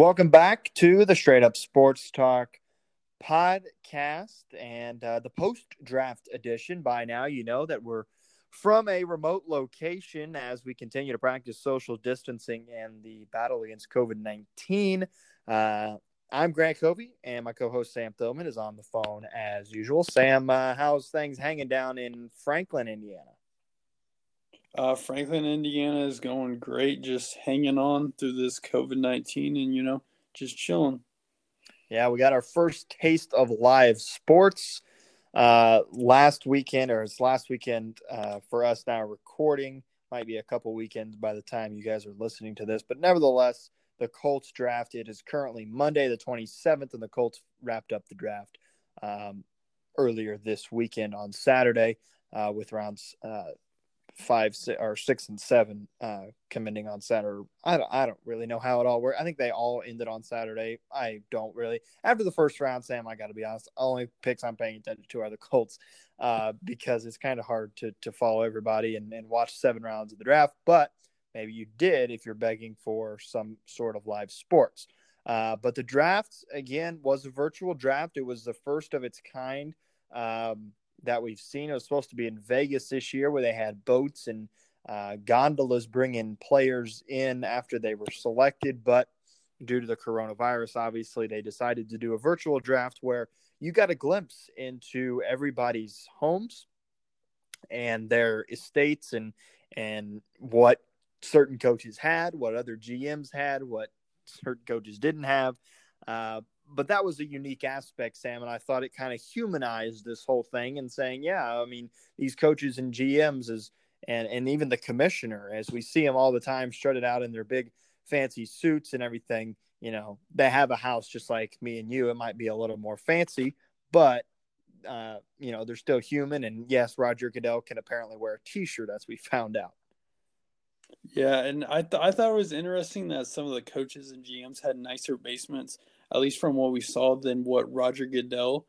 Welcome back to the Straight Up Sports Talk podcast and uh, the post draft edition. By now, you know that we're from a remote location as we continue to practice social distancing and the battle against COVID 19. Uh, I'm Grant Covey, and my co host Sam Thillman is on the phone as usual. Sam, uh, how's things hanging down in Franklin, Indiana? Uh, Franklin, Indiana is going great, just hanging on through this COVID 19 and, you know, just chilling. Yeah, we got our first taste of live sports uh, last weekend, or it's last weekend uh, for us now recording. Might be a couple weekends by the time you guys are listening to this, but nevertheless, the Colts draft. It is currently Monday, the 27th, and the Colts wrapped up the draft um, earlier this weekend on Saturday uh, with rounds uh, five six, or six and seven uh, commending on Saturday. I don't, I don't really know how it all worked. I think they all ended on Saturday. I don't really. After the first round, Sam, I got to be honest. Only picks I'm paying attention to are the Colts uh, because it's kind of hard to to follow everybody and, and watch seven rounds of the draft. But maybe you did if you're begging for some sort of live sports. Uh, but the draft again was a virtual draft. It was the first of its kind. Um, that we've seen. It was supposed to be in Vegas this year, where they had boats and uh, gondolas bringing players in after they were selected, but due to the coronavirus, obviously they decided to do a virtual draft where you got a glimpse into everybody's homes and their estates and and what certain coaches had, what other GMs had, what certain coaches didn't have. Uh, but that was a unique aspect, Sam, and I thought it kind of humanized this whole thing and saying, yeah, I mean, these coaches and GMs is and and even the commissioner, as we see them all the time, strutted out in their big fancy suits and everything. You know, they have a house just like me and you. It might be a little more fancy, but uh, you know, they're still human. And yes, Roger Goodell can apparently wear a T-shirt, as we found out. Yeah, and I th- I thought it was interesting that some of the coaches and GMs had nicer basements at least from what we saw, than what Roger Goodell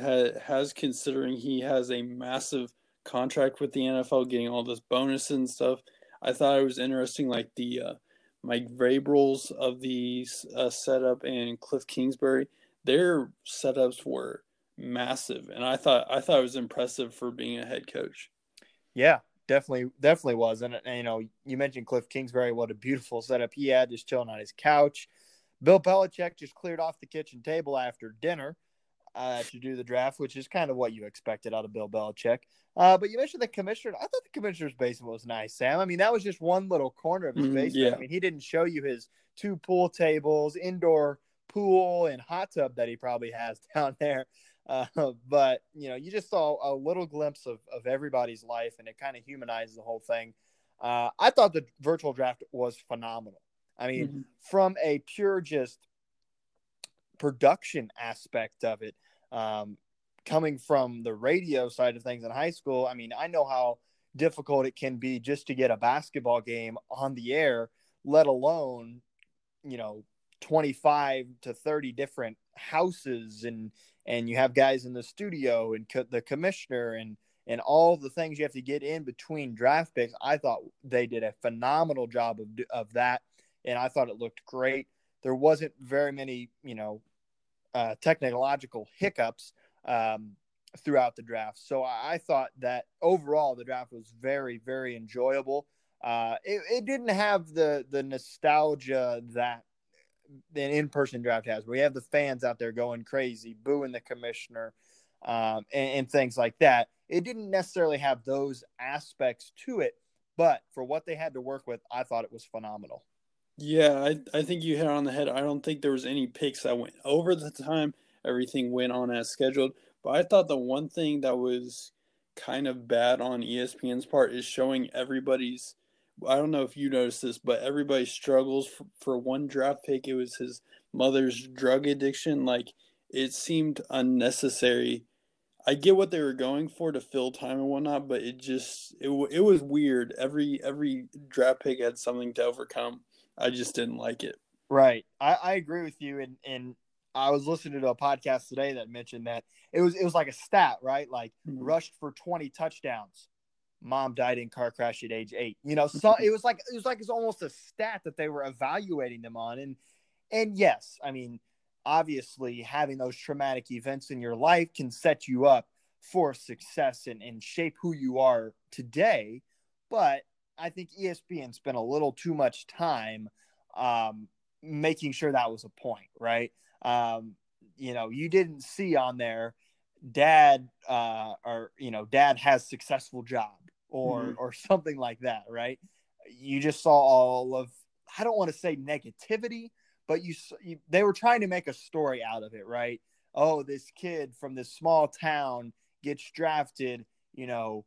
ha- has, considering he has a massive contract with the NFL, getting all this bonus and stuff. I thought it was interesting, like the uh, Mike Vrabels of the uh, setup and Cliff Kingsbury, their setups were massive, and I thought I thought it was impressive for being a head coach. Yeah, definitely, definitely was, and, and you know, you mentioned Cliff Kingsbury, what a beautiful setup he had, just chilling on his couch. Bill Belichick just cleared off the kitchen table after dinner uh, to do the draft, which is kind of what you expected out of Bill Belichick. Uh, but you mentioned the commissioner. I thought the commissioner's basement was nice, Sam. I mean, that was just one little corner of his mm, basement. Yeah. I mean, he didn't show you his two pool tables, indoor pool, and hot tub that he probably has down there. Uh, but you know, you just saw a little glimpse of, of everybody's life, and it kind of humanized the whole thing. Uh, I thought the virtual draft was phenomenal. I mean, mm-hmm. from a pure just production aspect of it, um, coming from the radio side of things in high school, I mean, I know how difficult it can be just to get a basketball game on the air, let alone, you know, 25 to 30 different houses and and you have guys in the studio and co- the commissioner and and all the things you have to get in between draft picks. I thought they did a phenomenal job of of that and I thought it looked great. There wasn't very many, you know, uh, technological hiccups um, throughout the draft. So I thought that overall the draft was very, very enjoyable. Uh, it, it didn't have the the nostalgia that an in-person draft has. We have the fans out there going crazy, booing the commissioner, um, and, and things like that. It didn't necessarily have those aspects to it, but for what they had to work with, I thought it was phenomenal. Yeah, I, I think you hit on the head. I don't think there was any picks that went over the time. Everything went on as scheduled. But I thought the one thing that was kind of bad on ESPN's part is showing everybody's. I don't know if you noticed this, but everybody struggles for, for one draft pick. It was his mother's drug addiction. Like it seemed unnecessary. I get what they were going for to fill time and whatnot, but it just it it was weird. Every every draft pick had something to overcome. I just didn't like it. Right. I, I agree with you. And and I was listening to a podcast today that mentioned that it was it was like a stat, right? Like mm-hmm. rushed for 20 touchdowns. Mom died in car crash at age eight. You know, so it was like it was like it's almost a stat that they were evaluating them on. And and yes, I mean, obviously having those traumatic events in your life can set you up for success and, and shape who you are today. But I think ESPN spent a little too much time um, making sure that was a point, right? Um, you know, you didn't see on there, dad, uh, or you know, dad has successful job or mm-hmm. or something like that, right? You just saw all of I don't want to say negativity, but you, you they were trying to make a story out of it, right? Oh, this kid from this small town gets drafted, you know,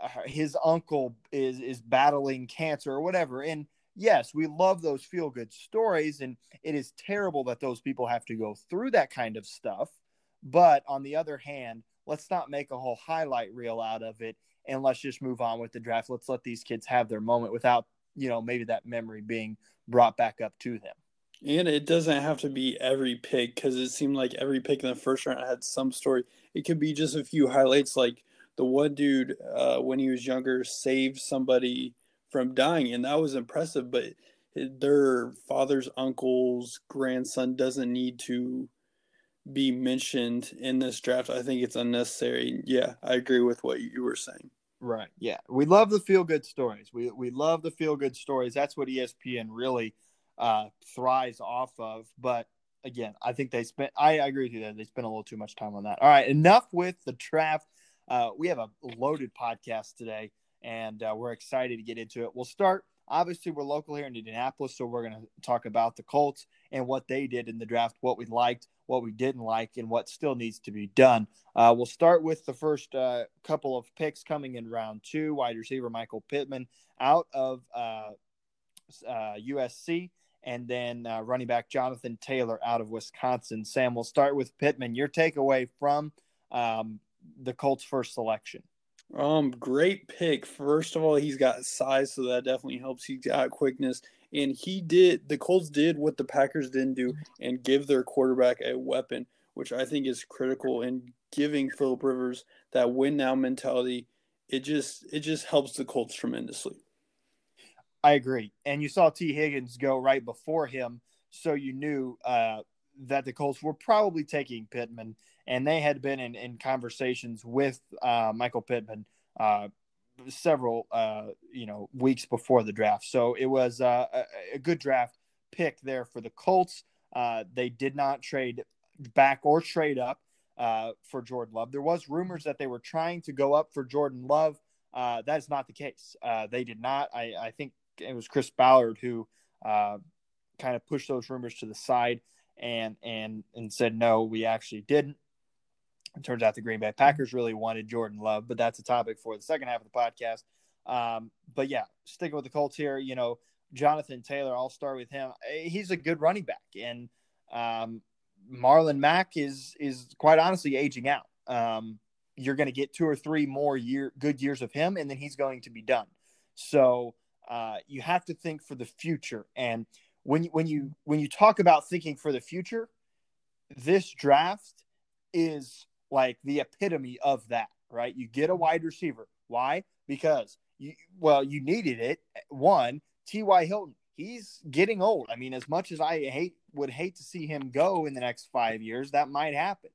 Uh, his uncle is is battling cancer or whatever. And yes, we love those feel good stories, and it is terrible that those people have to go through that kind of stuff. But on the other hand, let's not make a whole highlight reel out of it, and let's just move on with the draft. Let's let these kids have their moment without you know maybe that memory being brought back up to them. And it doesn't have to be every pick because it seemed like every pick in the first round had some story. It could be just a few highlights, like the one dude uh, when he was younger saved somebody from dying, and that was impressive. But their father's uncle's grandson doesn't need to be mentioned in this draft. I think it's unnecessary. Yeah, I agree with what you were saying. Right. Yeah. We love the feel good stories. We we love the feel good stories. That's what ESPN really uh, thrives off of. But again, I think they spent. I, agree with you that they spent a little too much time on that. All right, enough with the draft. Uh, we have a loaded podcast today, and uh, we're excited to get into it. We'll start. Obviously, we're local here in Indianapolis, so we're going to talk about the Colts and what they did in the draft, what we liked, what we didn't like, and what still needs to be done. Uh, we'll start with the first uh, couple of picks coming in round two. Wide receiver Michael Pittman out of USC uh, uh, and then uh, running back Jonathan Taylor out of Wisconsin. Sam, we'll start with Pittman. Your takeaway from um, the Colts' first selection? Um, great pick. First of all, he's got size, so that definitely helps. He's got quickness, and he did. The Colts did what the Packers didn't do, and give their quarterback a weapon, which I think is critical in giving Philip Rivers that win now mentality. It just it just helps the Colts tremendously. I agree. And you saw Tee Higgins go right before him, so you knew uh, that the Colts were probably taking Pittman, and they had been in, in conversations with uh, Michael Pittman uh, several uh, you know weeks before the draft. So it was uh, a, a, good draft pick there for the Colts. Uh, they did not trade back or trade up for Jordan Love. There was rumors that they were trying to go up for Jordan Love. Uh, that is not the case. Uh, they did not. I, I, think it was Chris Ballard who uh, kind of pushed those rumors to the side and and and said no, we actually didn't. It turns out the Green Bay Packers really wanted Jordan Love, but that's a topic for the second half of the podcast. Um, but yeah, sticking with the Colts here, you know, Jonathan Taylor, I'll start with him. He's a good running back, and um, Marlon Mack is is quite honestly aging out. Um, you're going to get two or three more year good years of him, and then he's going to be done. So uh, you have to think for the future. And when when you when you talk about thinking for the future, this draft is like the epitome of that, right? You get a wide receiver. Why? Because you well, you needed it. One, T.Y. Hilton, he's getting old. I mean, as much as I hate would hate to see him go in the next five years, that might happen.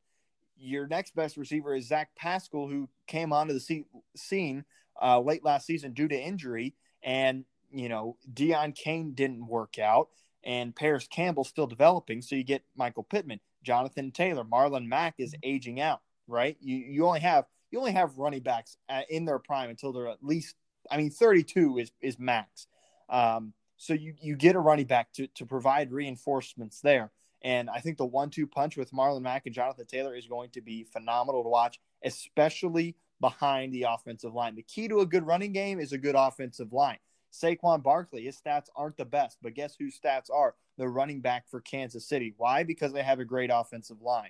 Your next best receiver is Zach Pascal, who came onto the scene uh, late last season due to injury and, you know, Deon Cain didn't work out and Parris Campbell still developing. So you get Michael Pittman, Jonathan Taylor, Marlon Mack is aging out, right? You, you only have, you only have running backs in their prime until they're at least, I mean, 32 is, is max. Um, so you, you get a running back to, to provide reinforcements there. And I think the one two punch with Marlon Mack and Jonathan Taylor is going to be phenomenal to watch, especially behind the offensive line. The key to a good running game is a good offensive line. Saquon Barkley, his stats aren't the best, but guess whose stats are? The running back for Kansas City. Why? Because they have a great offensive line.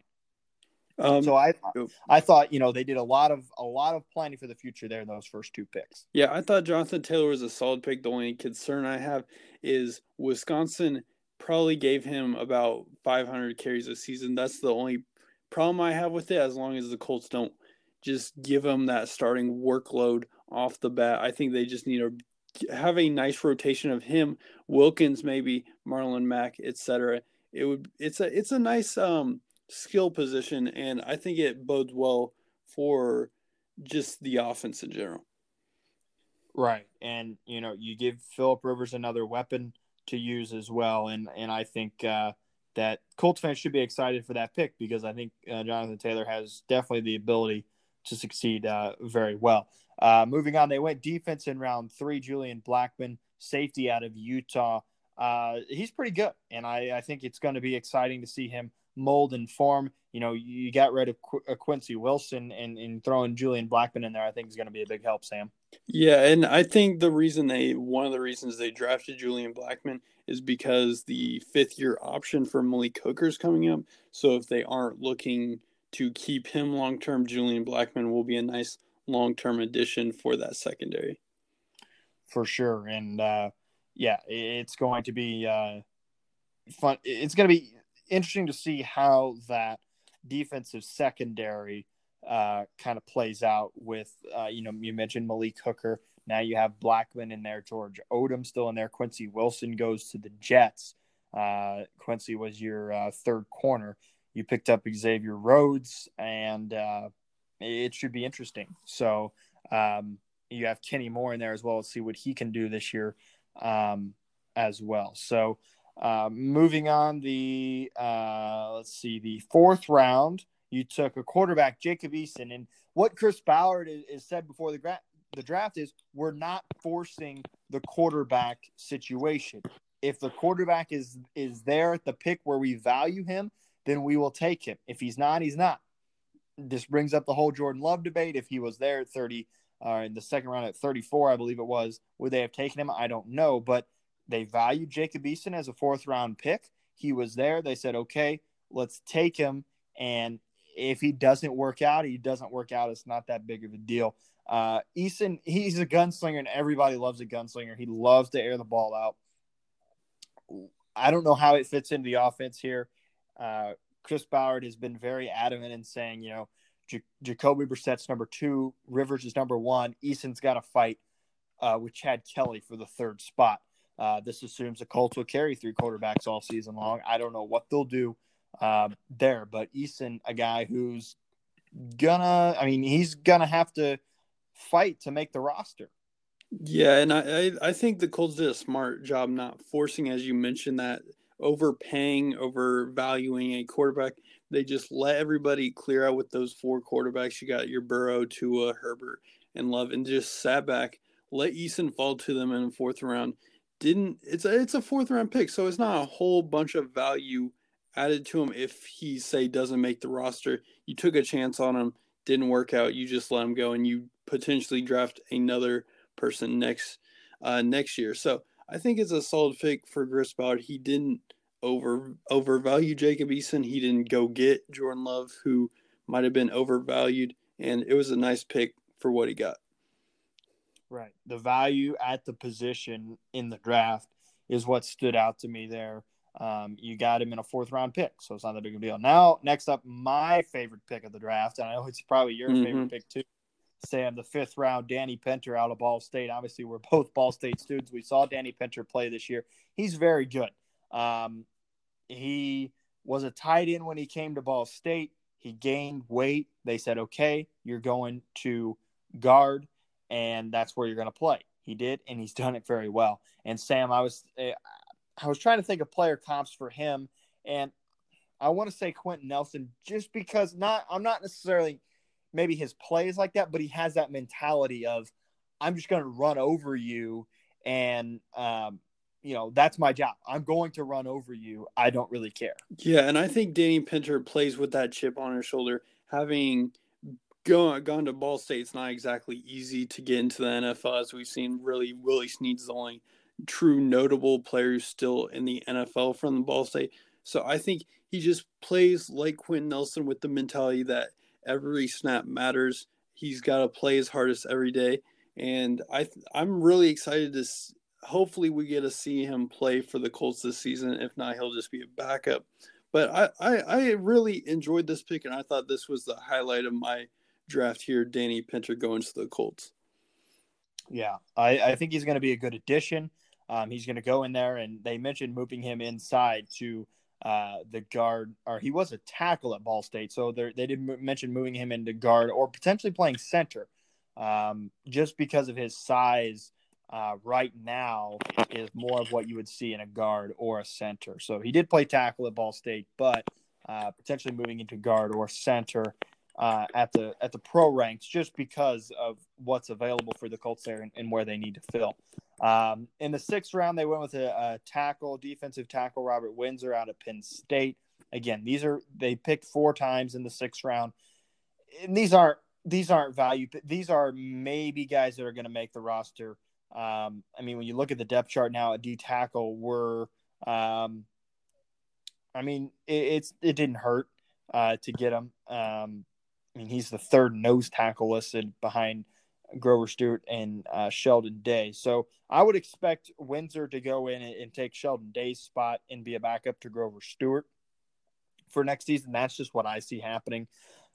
Um, so I, I thought you know they did a lot of a lot of planning for the future there in those first two picks. Yeah, I thought Jonathan Taylor was a solid pick. The only concern I have is Wisconsin probably gave him about 500 carries a season. That's the only problem I have with it. As long as the Colts don't just give them that starting workload off the bat. I think they just need to have a nice rotation of him, Wilkins, maybe Marlon Mack, etc. it would it's a it's a nice um skill position, and I think it bodes well for just the offense in general. Right, and you know you give Philip Rivers another weapon to use as well, and and I think uh, that Colts fans should be excited for that pick because I think uh, Jonathan Taylor has definitely the ability to succeed uh, very well. Uh, moving on, they went defense in round three. Julian Blackmon, safety out of Utah. Uh, he's pretty good, and I, I think it's going to be exciting to see him mold and form. You know, you got rid of Qu- uh, Quincy Wilson and, and throwing Julian Blackmon in there, I think is going to be a big help, Sam. Yeah, and I think the reason they one of the reasons they drafted Julian Blackmon is because the fifth year option for Malik Hooker is coming up. So if they aren't looking to keep him long term, Julian Blackmon will be a nice long term addition for that secondary. For sure. And uh, yeah, it's going to be uh, fun. It's going to be interesting to see how that defensive secondary uh, kind of plays out with, uh, you know, you mentioned Malik Hooker. Now you have Blackmon in there, George Odum still in there. Quincy Wilson goes to the Jets. Uh, Quincy was your uh, third corner. You picked up Xavier Rhodes, and uh, it should be interesting. So um, you have Kenny Moore in there as well. Let's see what he can do this year um, as well. So uh, moving on, the uh, let's see, the fourth round, you took a quarterback, Jacob Eason, and what Chris Ballard is, said before the gra- the draft is we're not forcing the quarterback situation. If the quarterback is is there at the pick where we value him, then we will take him. If he's not, he's not. This brings up the whole Jordan Love debate. If he was there at 30, uh, in the second round at 34, I believe it was, would they have taken him? I don't know, but they valued Jacob Eason as a fourth round pick. He was there. They said, okay, let's take him. And if he doesn't work out, he doesn't work out. It's not that big of a deal. Uh, Eason, he's a gunslinger, and everybody loves a gunslinger. He loves to air the ball out. I don't know how it fits into the offense here. Uh, Chris Ballard has been very adamant in saying, you know, J- Jacoby Brissett's number two, Rivers is number one. Eason's got to fight uh, with Chad Kelly for the third spot. Uh, this assumes the Colts will carry three quarterbacks all season long. I don't know what they'll do uh, there, but Eason, a guy who's gonna, I mean, he's gonna have to fight to make the roster. Yeah, and I, I think the Colts did a smart job not forcing, as you mentioned, that overpaying, overvaluing a quarterback. They just let everybody clear out with those four quarterbacks. You got your Burrow, Tua, Herbert, and Love, and just sat back, let Eason fall to them in the fourth round. Didn't it's a it's a fourth round pick, so it's not a whole bunch of value added to him if he say doesn't make the roster. You took a chance on him, didn't work out. You just let him go, and you potentially draft another person next uh, next year. So I think it's a solid pick for Chris. He didn't over overvalue Jacob Eason. He didn't go get Jordan Love, who might have been overvalued, and it was a nice pick for what he got. Right. The value at the position in the draft is what stood out to me there. Um, you got him in a fourth round pick, so it's not that big of a deal. Now, next up, my favorite pick of the draft, and I know it's probably your mm-hmm. favorite pick too. Sam, the fifth round, Danny Pinter out of Ball State. Obviously, we're both Ball State students. We saw Danny Pinter play this year. He's very good. Um, he was a tight end when he came to Ball State. He gained weight. They said, okay, you're going to guard, and that's where you're going to play. He did, and he's done it very well. And Sam, I was eh, I was trying to think of player comps for him, and I want to say Quenton Nelson just because not I'm not necessarily maybe his plays like that, but he has that mentality of I'm just going to run over you, and um, you know that's my job. I'm going to run over you. I don't really care. Yeah, and I think Danny Pinter plays with that chip on his shoulder, having gone to Ball State. It's not exactly easy to get into the NFL, as we've seen. Really, Willie Snead's the only true notable player still in the NFL from the Ball State. So I think he just plays like Quenton Nelson with the mentality that every snap matters. He's got to play his hardest every day, and I I'm really excited to. Hopefully, we get to see him play for the Colts this season. If not, he'll just be a backup. But I, I, I really enjoyed this pick, and I thought this was the highlight of my draft here. Danny Pinter going to the Colts. Yeah, I, I think he's going to be a good addition. Um, he's going to go in there, and they mentioned moving him inside to uh, the guard, or he was a tackle at Ball State. So they didn't mention moving him into guard or potentially playing center, um, just because of his size. Uh, right now is more of what you would see in a guard or a center. So he did play tackle at Ball State, but uh, potentially moving into guard or center uh, at the at the pro ranks just because of what's available for the Colts there and, and where they need to fill. Um, in the sixth round, they went with a, a, tackle, defensive tackle Robert Windsor out of Penn State. Again, these are they picked four times in the sixth round, and these aren't these aren't value. These are maybe guys that are going to make the roster. Um, I mean, when you look at the depth chart now at D tackle, we're um, I mean, it, it's it didn't hurt uh, to get them. Um, I mean, he's the third nose tackle listed behind Grover Stewart and uh, Sheldon Day. So I would expect Windsor to go in and, and, take Sheldon Day's spot and be a backup to Grover Stewart for next season. That's just what I see happening.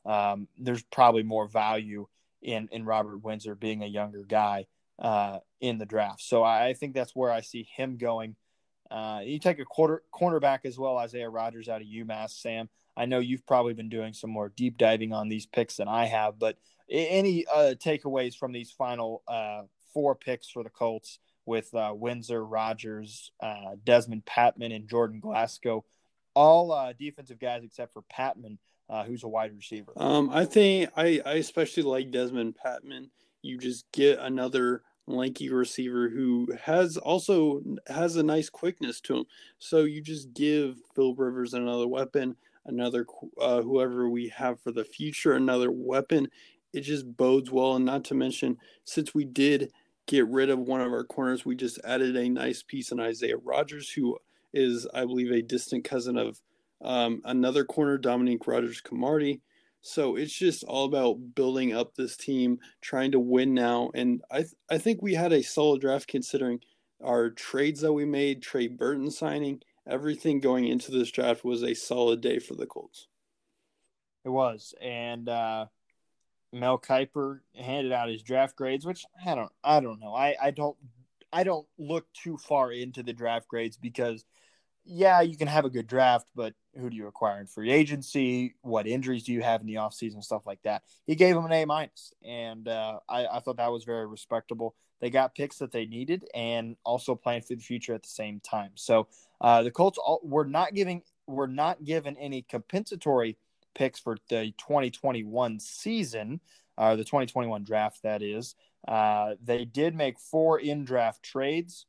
Um, there's probably more value in in Robert Windsor being a younger guy uh, in the draft. So I think that's where I see him going. Uh, you take a quarter cornerback as well, Isaiah Rodgers out of UMass, Sam. I know you've probably been doing some more deep diving on these picks than I have, but any uh, takeaways from these final uh, four picks for the Colts with uh, Windsor, Rodgers, uh, Dezmon Patmon, and Jordan Glasgow, all uh, defensive guys except for Patmon, uh, who's a wide receiver. Um, I think I, I especially like Dezmon Patmon. You just get another lanky receiver who has also has a nice quickness to him. So you just give Phil Rivers another weapon another uh, whoever we have for the future, another weapon. It just bodes well. And not to mention, since we did get rid of one of our corners, we just added a nice piece in Isaiah Rodgers, who is, I believe, a distant cousin of um, another corner, Dominique Rodgers Cromartie. So it's just all about building up this team, trying to win now. And I th- I think we had a solid draft considering our trades that we made, Trey Burton signing, everything going into this draft was a solid day for the Colts. It was, and uh, Mel Kiper handed out his draft grades, which I don't, I don't know. I, I don't, I don't look too far into the draft grades because, yeah, you can have a good draft, but who do you acquire in free agency? What injuries do you have in the offseason? Stuff like that. He gave him an A minus, and uh, I, I thought that was very respectable. They got picks that they needed and also planned for the future at the same time. So uh, the Colts all, were not giving were not given any compensatory picks for the 2021 season, uh, the 2021 draft. That is, uh, they did make four in draft trades.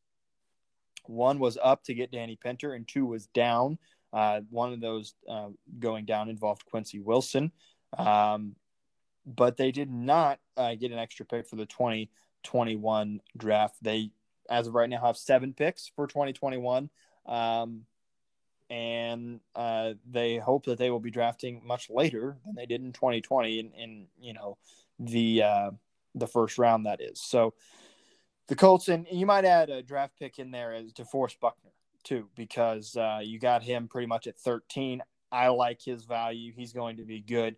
One was up to get Danny Pinter, and two was down. Uh, one of those uh, going down involved Quincy Wilson, um, but they did not uh, get an extra pick for the 2021 draft. They, as of right now, have seven picks for 2021. Um, and uh, they hope that they will be drafting much later than they did in 2020 in, in you know the uh, the first round that is so the Colts and you might add a draft pick in there as DeForest Buckner too because uh, you got him pretty much at 13 I like his value he's going to be good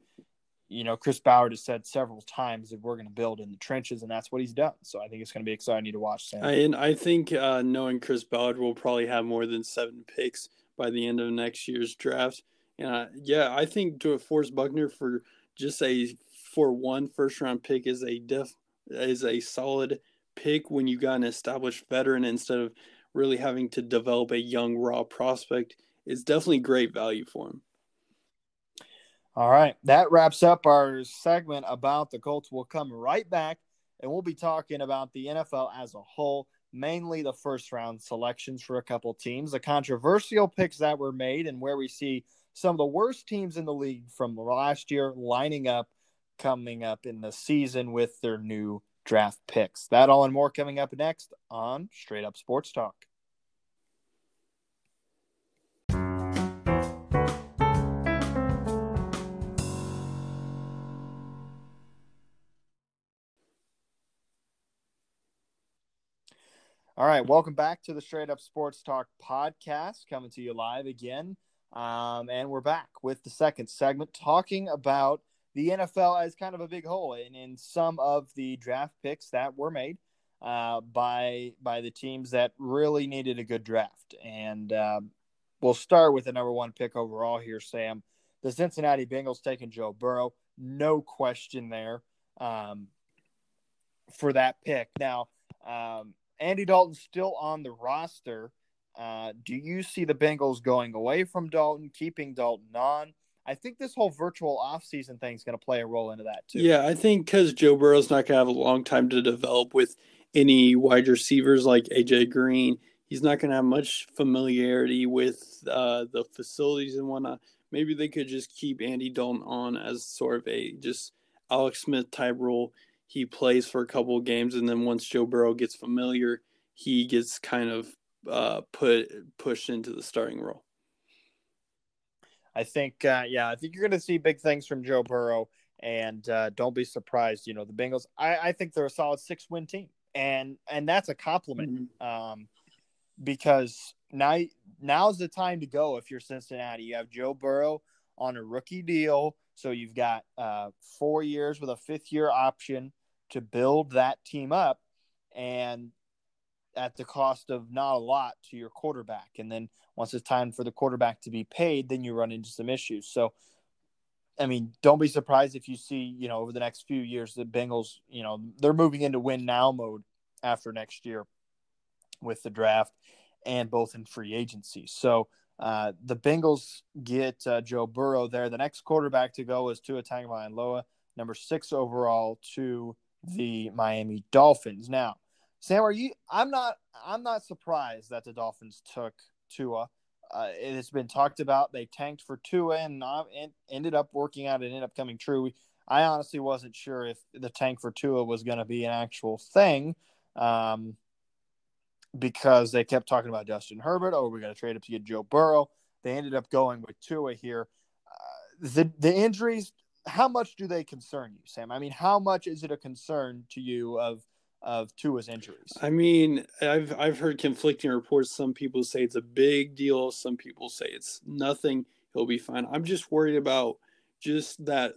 you know, Chris Ballard has said several times that we're going to build in the trenches, and that's what he's done. So I think it's going to be exciting to watch. Sam. And I think uh, knowing Chris Ballard will probably have more than seven picks by the end of next year's draft. And uh, yeah, I think DeForest Buckner for just a for one first round pick is a def is a solid pick when you got an established veteran instead of really having to develop a young raw prospect. is definitely great value for him. All right. That wraps up our segment about the Colts. We'll come right back and we'll be talking about the NFL as a whole, mainly the first round selections for a couple teams, the controversial picks that were made, and where we see some of the worst teams in the league from last year lining up coming up in the season with their new draft picks. That all and more coming up next on Straight Up Sports Talk. All right, welcome back to the Straight Up Sports Talk podcast, coming to you live again. Um, and we're back with the second segment, talking about the NFL as kind of a big whole in, in some of the draft picks that were made uh, by by the teams that really needed a good draft. And uh, we'll start with the number one pick overall here, Sam. The Cincinnati Bengals taking Joe Burrow, no question there um, for that pick. Now, um, Andy Dalton's still on the roster. Uh, do you see the Bengals going away from Dalton, keeping Dalton on? I think this whole virtual offseason thing is going to play a role into that too. Yeah, I think because Joe Burrow's not going to have a long time to develop with any wide receivers like AJ Green. He's not going to have much familiarity with uh, the facilities and whatnot. Maybe they could just keep Andy Dalton on as sort of a just Alex Smith type role. He plays for a couple of games, and then once Joe Burrow gets familiar, he gets kind of uh, put pushed into the starting role. I think, uh, yeah, I think you're going to see big things from Joe Burrow, and uh, don't be surprised. You know, the Bengals. I, I think they're a solid six win team, and and that's a compliment mm-hmm. um, because now now's the time to go. If you're Cincinnati, you have Joe Burrow on a rookie deal, so you've got uh, four years with a fifth year option to build that team up, and at the cost of not a lot to your quarterback. And then once it's time for the quarterback to be paid, then you run into some issues. So, I mean, don't be surprised if you see, you know, over the next few years, the Bengals, you know, they're moving into win now mode after next year with the draft and both in free agency. So, uh, the Bengals get uh, Joe Burrow there. The next quarterback to go is Tua Tagovailoa, number six overall to the Miami Dolphins. Now, Sam, are you? I'm not. I'm not surprised that the Dolphins took Tua. Uh, it has been talked about. They tanked for Tua and, not, and ended up working out. It ended up coming true. I honestly wasn't sure if the tank for Tua was going to be an actual thing, um, because they kept talking about Justin Herbert. Oh, we're going to trade up to get Joe Burrow. They ended up going with Tua here. Uh, the the injuries. How much do they concern you, Sam? I mean, how much is it a concern to you of of Tua's injuries. I mean, I've I've heard conflicting reports. Some people say it's a big deal. Some people say it's nothing. He'll be fine. I'm just worried about just that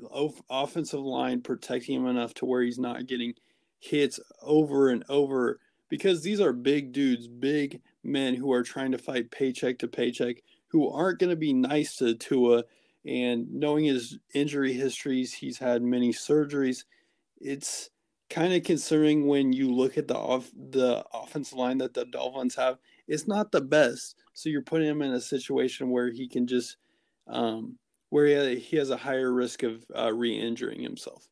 offensive line protecting him enough to where he's not getting hits over and over because these are big dudes, big men who are trying to fight paycheck to paycheck, who aren't going to be nice to Tua. And knowing his injury histories, he's had many surgeries. It's kind of concerning when you look at the off the offensive line that the Dolphins have. It's not the best, so you're putting him in a situation where he can just um, where he, he has a higher risk of uh, re-injuring himself.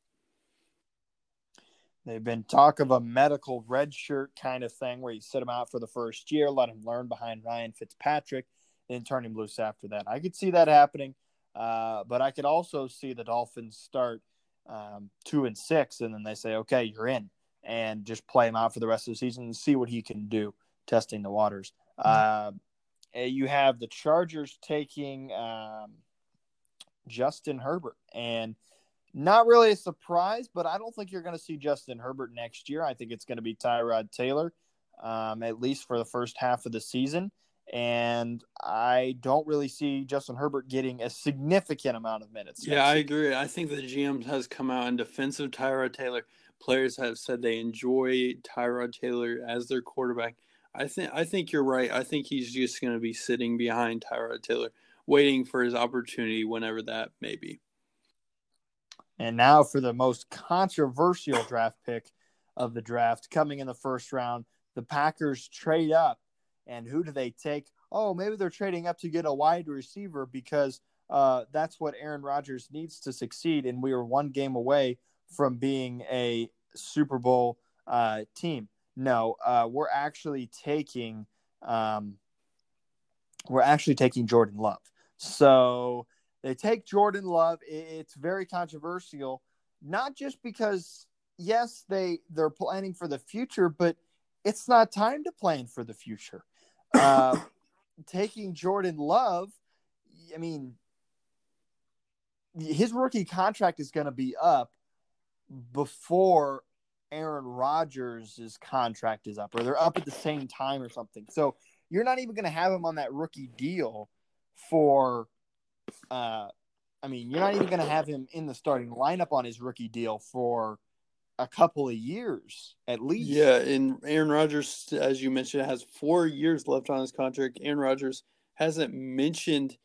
They've been talk of a medical red shirt kind of thing where you sit him out for the first year, let him learn behind Ryan Fitzpatrick, then turn him loose after that. I could see that happening, uh, but I could also see the Dolphins start – um, two and six, and then they say, okay, you're in, and just play him out for the rest of the season and see what he can do, testing the waters. Mm-hmm. Uh, you have the Chargers taking um, Justin Herbert, and not really a surprise, but I don't think you're going to see Justin Herbert next year. I think it's going to be Tyrod Taylor, um, at least for the first half of the season and I don't really see Justin Herbert getting a significant amount of minutes. Yeah, I agree. I think the GM has come out in defense of Tyrod Taylor. Players have said they enjoy Tyrod Taylor as their quarterback. I think I think you're right. I think he's just going to be sitting behind Tyrod Taylor, waiting for his opportunity whenever that may be. And now for the most controversial draft pick of the draft, coming in the first round, the Packers trade up and who do they take? Oh, maybe they're trading up to get a wide receiver because uh, that's what Aaron Rodgers needs to succeed. And we are one game away from being a Super Bowl uh, team. No, uh, we're actually taking um, we're actually taking Jordan Love. So they take Jordan Love. It's very controversial, not just because yes they they're planning for the future, but it's not time to plan for the future. Uh, taking Jordan Love, I mean, his rookie contract is going to be up before Aaron Rodgers' contract is up, or they're up at the same time or something. So you're not even going to have him on that rookie deal for, uh, I mean, you're not even going to have him in the starting lineup on his rookie deal for a couple of years at least. Yeah, and Aaron Rodgers, as you mentioned, has four years left on his contract. Aaron Rodgers hasn't mentioned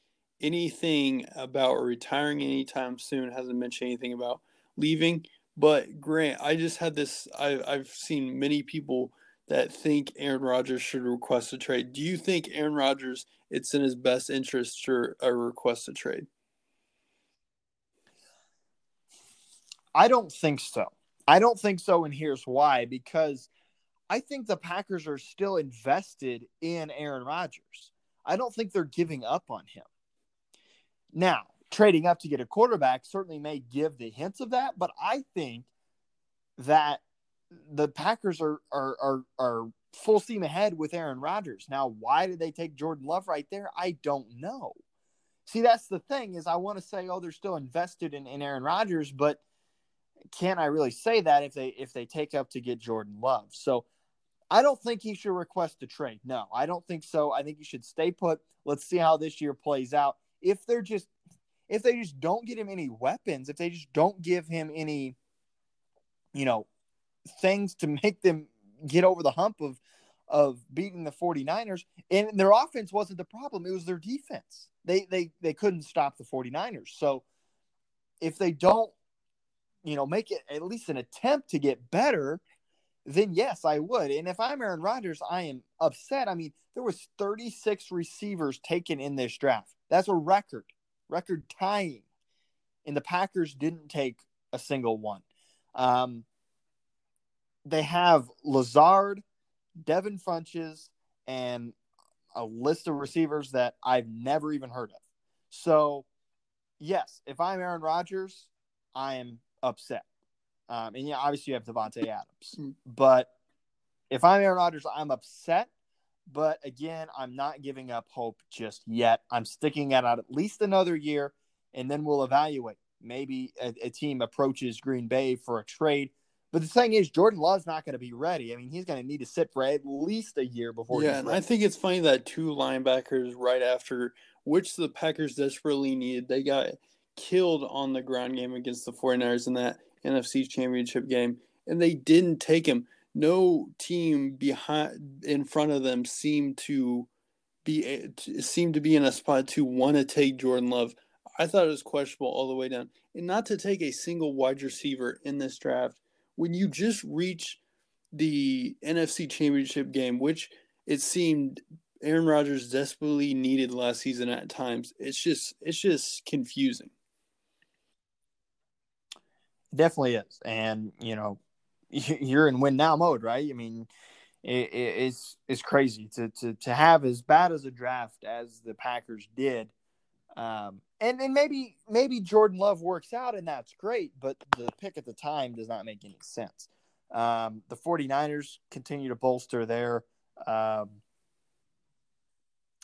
anything about retiring anytime soon. Hasn't mentioned anything about leaving. But Grant, I just had this. I, I've seen many people that think Aaron Rodgers should request a trade. Do you think Aaron Rodgers it's in his best interest to a uh, request a trade? I don't think so. I don't think so, and here's why. Because I think the Packers are still invested in Aaron Rodgers. I don't think they're giving up on him. Now, trading up to get a quarterback certainly may give the hints of that, but I think that the Packers are are are, are full steam ahead with Aaron Rodgers. Now, why did they take Jordan Love right there? I don't know. See, that's the thing is I want to say, oh, they're still invested in, in Aaron Rodgers, but can I really say that if they if they take up to get Jordan Love? So I don't think he should request a trade. No, I don't think so. I think he should stay put. Let's see how this year plays out. If they're just if they just don't get him any weapons, if they just don't give him any, you know, things to make them get over the hump of of beating the 49ers and their offense wasn't the problem it was their defense they they they couldn't stop the 49ers so if they don't you know make it at least an attempt to get better then yes i would. And if i'm aaron rodgers i am upset. I mean there was 36 receivers taken in this draft. That's a record record tying. And the packers didn't take a single one. Um, they have Lazard, Devin Funchess, and a list of receivers that I've never even heard of. So, yes, if I'm Aaron Rodgers, I am upset. Um, and yeah, obviously you have Davante Adams, hmm. but if I'm Aaron Rodgers, I'm upset. But again, I'm not giving up hope just yet. I'm sticking it out at least another year, and then we'll evaluate. Maybe a, a team approaches Green Bay for a trade but the thing is, Jordan Love's not going to be ready. I mean, he's going to need to sit for at least a year before. Yeah, and I think it's funny that two linebackers right after, which the Packers desperately needed, they got killed on the ground game against the 49ers in that NFC Championship game, and they didn't take him. No team behind in front of them seemed to be seemed to be in a spot to want to take Jordan Love. I thought it was questionable all the way down, and not to take a single wide receiver in this draft when you just reach the NFC Championship game, which it seemed Aaron Rodgers desperately needed last season at times, it's just it's just confusing. Definitely is, and you know, you're in win now mode, right? I mean, it, it's it's crazy to to to have as bad as a draft as the Packers did. Um, and and maybe maybe Jordan Love works out and that's great, but the pick at the time does not make any sense. Um, the 49ers continue to bolster their um,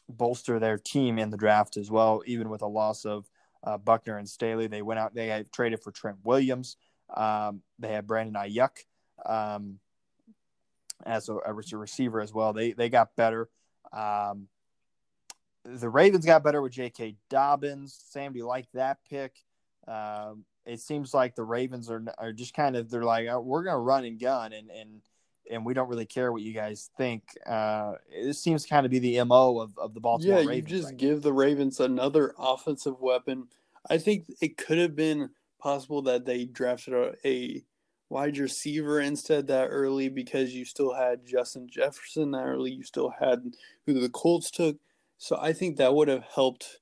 bolster their team in the draft as well, even with a loss of uh, Buckner and Staley. They went out, they had traded for Trent Williams. Um, they had Brandon Aiyuk um, as a, a, receiver as well. They they got better. Um, the Ravens got better with J.K. Dobbins. Sam, do you like that pick? Um, it seems like the Ravens are are just kind of they're like oh, we're going to run and gun and and and we don't really care what you guys think. Uh, it seems kind of be the mo of, of the Baltimore. Yeah, Ravens you just right give the Ravens another offensive weapon. I think it could have been possible that they drafted a, a wide receiver instead that early because you still had Justin Jefferson that early. You still had who the Colts took. So I think that would have helped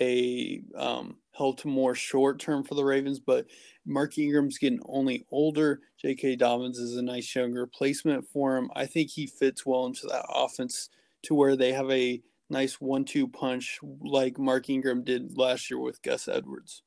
a um, helped more short term for the Ravens. But Mark Ingram's getting only older. J.K. Dobbins is a nice young replacement for him. I think he fits well into that offense to where they have a nice one-two punch like Mark Ingram did last year with Gus Edwards.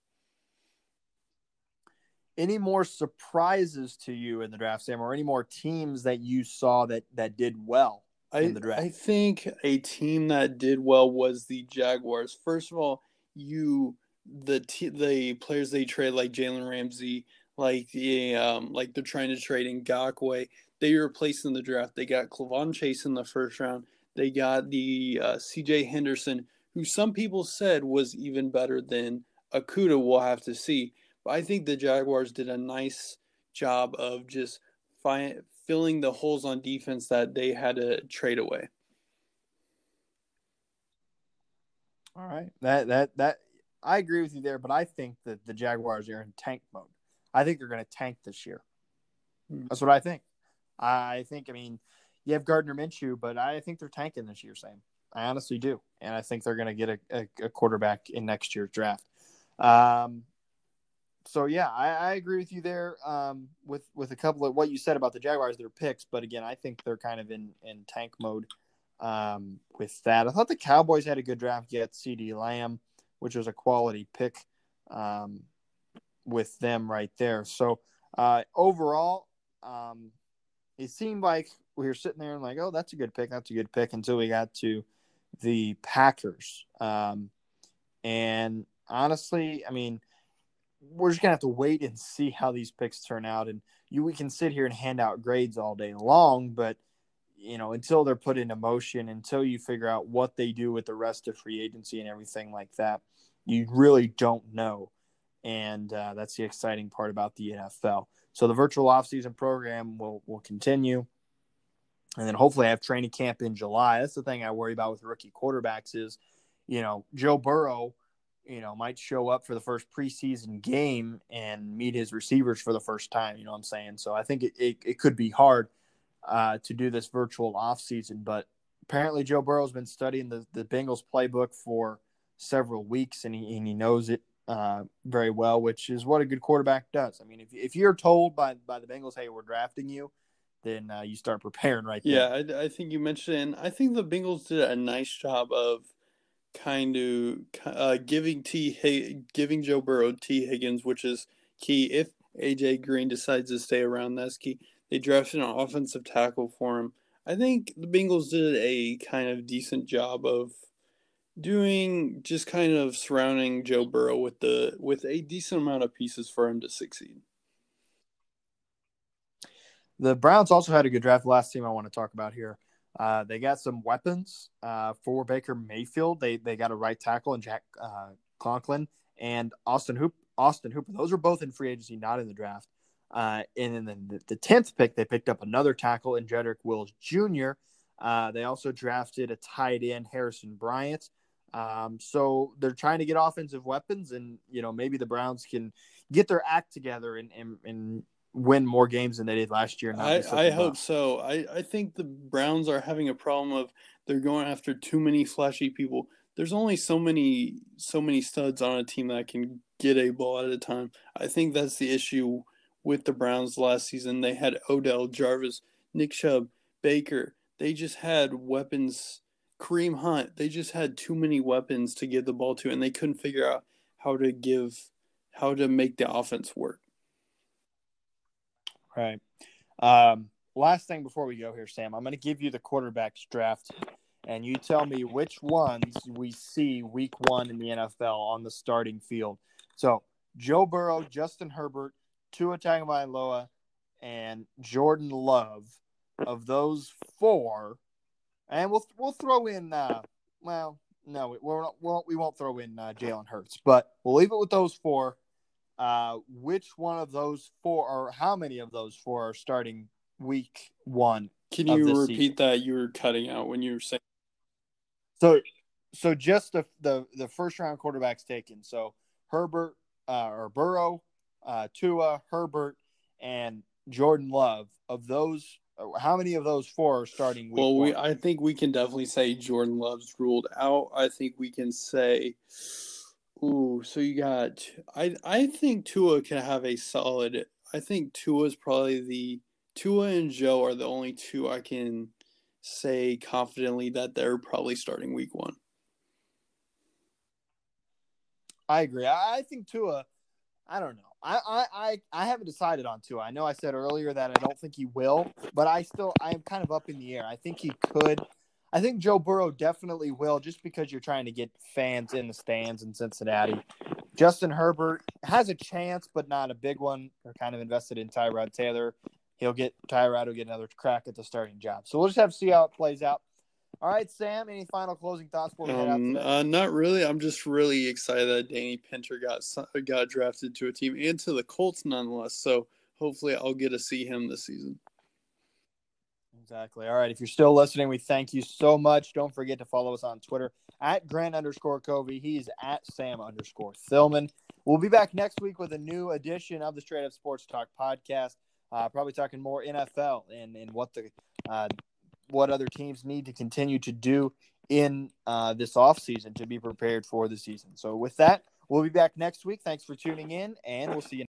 Any more surprises to you in the draft, Sam, or any more teams that you saw that that did well? I, in the draft? I think a team that did well was the Jaguars. First of all, you the t- the players they trade like Jalen Ramsey, like the um, like they're trying to trade Ngakoue. They replaced in the draft. They got K'Lavon Chaisson in the first round. They got the uh, C.J. Henderson, who some people said was even better than Okudah. We'll have to see. But I think the Jaguars did a nice job of just find, filling the holes on defense that they had to trade away. All right, that that that I agree with you there, but I think that the Jaguars are in tank mode. I think they're going to tank this year. Hmm. That's what I think. I think. I mean, you have Gardner Minshew, but I think they're tanking this year, Sam. I honestly do, and I think they're going to get a, a, a, quarterback in next year's draft. Um, so yeah, I, I, agree with you there. Um, with with a couple of what you said about the Jaguars, their picks, but again, I think they're kind of in in tank mode. Um, with that, I thought the Cowboys had a good draft. Get CeeDee Lamb, which was a quality pick. Um, with them right there. So uh, overall, um, it seemed like we were sitting there and like, oh, that's a good pick. That's a good pick until we got to the Packers. Um, and honestly, I mean, we're just gonna have to wait and see how these picks turn out. And you, we can sit here and hand out grades all day long, but you know, until they're put into motion, until you figure out what they do with the rest of free agency and everything like that, you really don't know. And uh, that's the exciting part about the NFL. So the virtual offseason program will will continue. And then hopefully I have training camp in July. That's the thing I worry about with rookie quarterbacks is, you know, Joe Burrow, you know, might show up for the first preseason game and meet his receivers for the first time. You know what I'm saying? So I think it, it, it could be hard uh, to do this virtual offseason. But apparently Joe Burrow's been studying the, the Bengals playbook for several weeks and he, and he knows it uh, very well, which is what a good quarterback does. I mean, if, if you're told by, by the Bengals, hey, we're drafting you – then uh, you start preparing right there. Yeah, I, I, think you mentioned. and I think the Bengals did a nice job of kind of uh, giving T giving Joe Burrow Tee Higgins, which is key. If AJ Green decides to stay around, that's key. They drafted an offensive tackle for him. I think the Bengals did a kind of decent job of doing just kind of surrounding Joe Burrow with the with a decent amount of pieces for him to succeed. The Browns also had a good draft. Last team I want to talk about here. Uh, they got some weapons uh, for Baker Mayfield. They they got a right tackle and Jack uh, Conklin and Austin Hoop Austin Hooper. Those are both in free agency, not in the draft. Uh, and then the tenth pick, they picked up another tackle in Jedrick Wills Jr. Uh, they also drafted a tight end, Harrison Bryant. Um, so they're trying to get offensive weapons, and you know maybe the Browns can get their act together and and, and win more games than they did last year. I, I hope so. I, I think the Browns are having a problem of they're going after too many flashy people. There's only so many so many studs on a team that can get a ball at a time. I think that's the issue with the Browns last season. They had Odell, Jarvis, Nick Chubb, Baker. They just had weapons. Kareem Hunt. They just had too many weapons to give the ball to, and they couldn't figure out how to give how to make the offense work. Right. Um, last thing before we go here, Sam, I'm going to give you the quarterbacks draft, and you tell me which ones we see week one in the NFL on the starting field. So Joe Burrow, Justin Herbert, Tua Tagovailoa, and Jordan Love. Of those four, and we'll we'll throw in uh, well, no, we're not, we'll, we won't throw in uh, Jalen Hurts, but we'll leave it with those four. Uh, which one of those four, or how many of those four, are starting week one? Can you repeat season? that? You were cutting out when you were saying. So, so just the the, the first round quarterbacks taken. So Herbert uh, or Burrow, uh, Tua, Herbert, and Jordan Love. Of those, how many of those four are starting? well, we? I think we can definitely say Jordan Love's ruled out. I think we can say Ooh, so you got I I think Tua can have a solid. I think Tua is probably the Tua and Joe are the only two I can say confidently that they're probably starting week one. I agree. I, I think Tua. I don't know. I, I, I, I haven't decided on Tua. I know I said earlier that I don't think he will, but I still I am kind of up in the air. I think he could. I think Joe Burrow definitely will, just because you're trying to get fans in the stands in Cincinnati. Justin Herbert has a chance, but not a big one. They're kind of invested in Tyrod Taylor. He'll get Tyrod will get another crack at the starting job. So we'll just have to see how it plays out. All right, Sam. Any final closing thoughts for um, uh, not really. I'm just really excited that Danny Pinter got got drafted to a team and to the Colts nonetheless. So hopefully, I'll get to see him this season. Exactly. All right. If you're still listening, we thank you so much. Don't forget to follow us on Twitter at Grant underscore Covey. He's at Sam underscore Thilman. We'll be back next week with a new edition of the Straight Up Sports Talk podcast. Uh, probably talking more NFL and, and what the uh, what other teams need to continue to do in uh, this offseason to be prepared for the season. So with that, we'll be back next week. Thanks for tuning in, and we'll see you.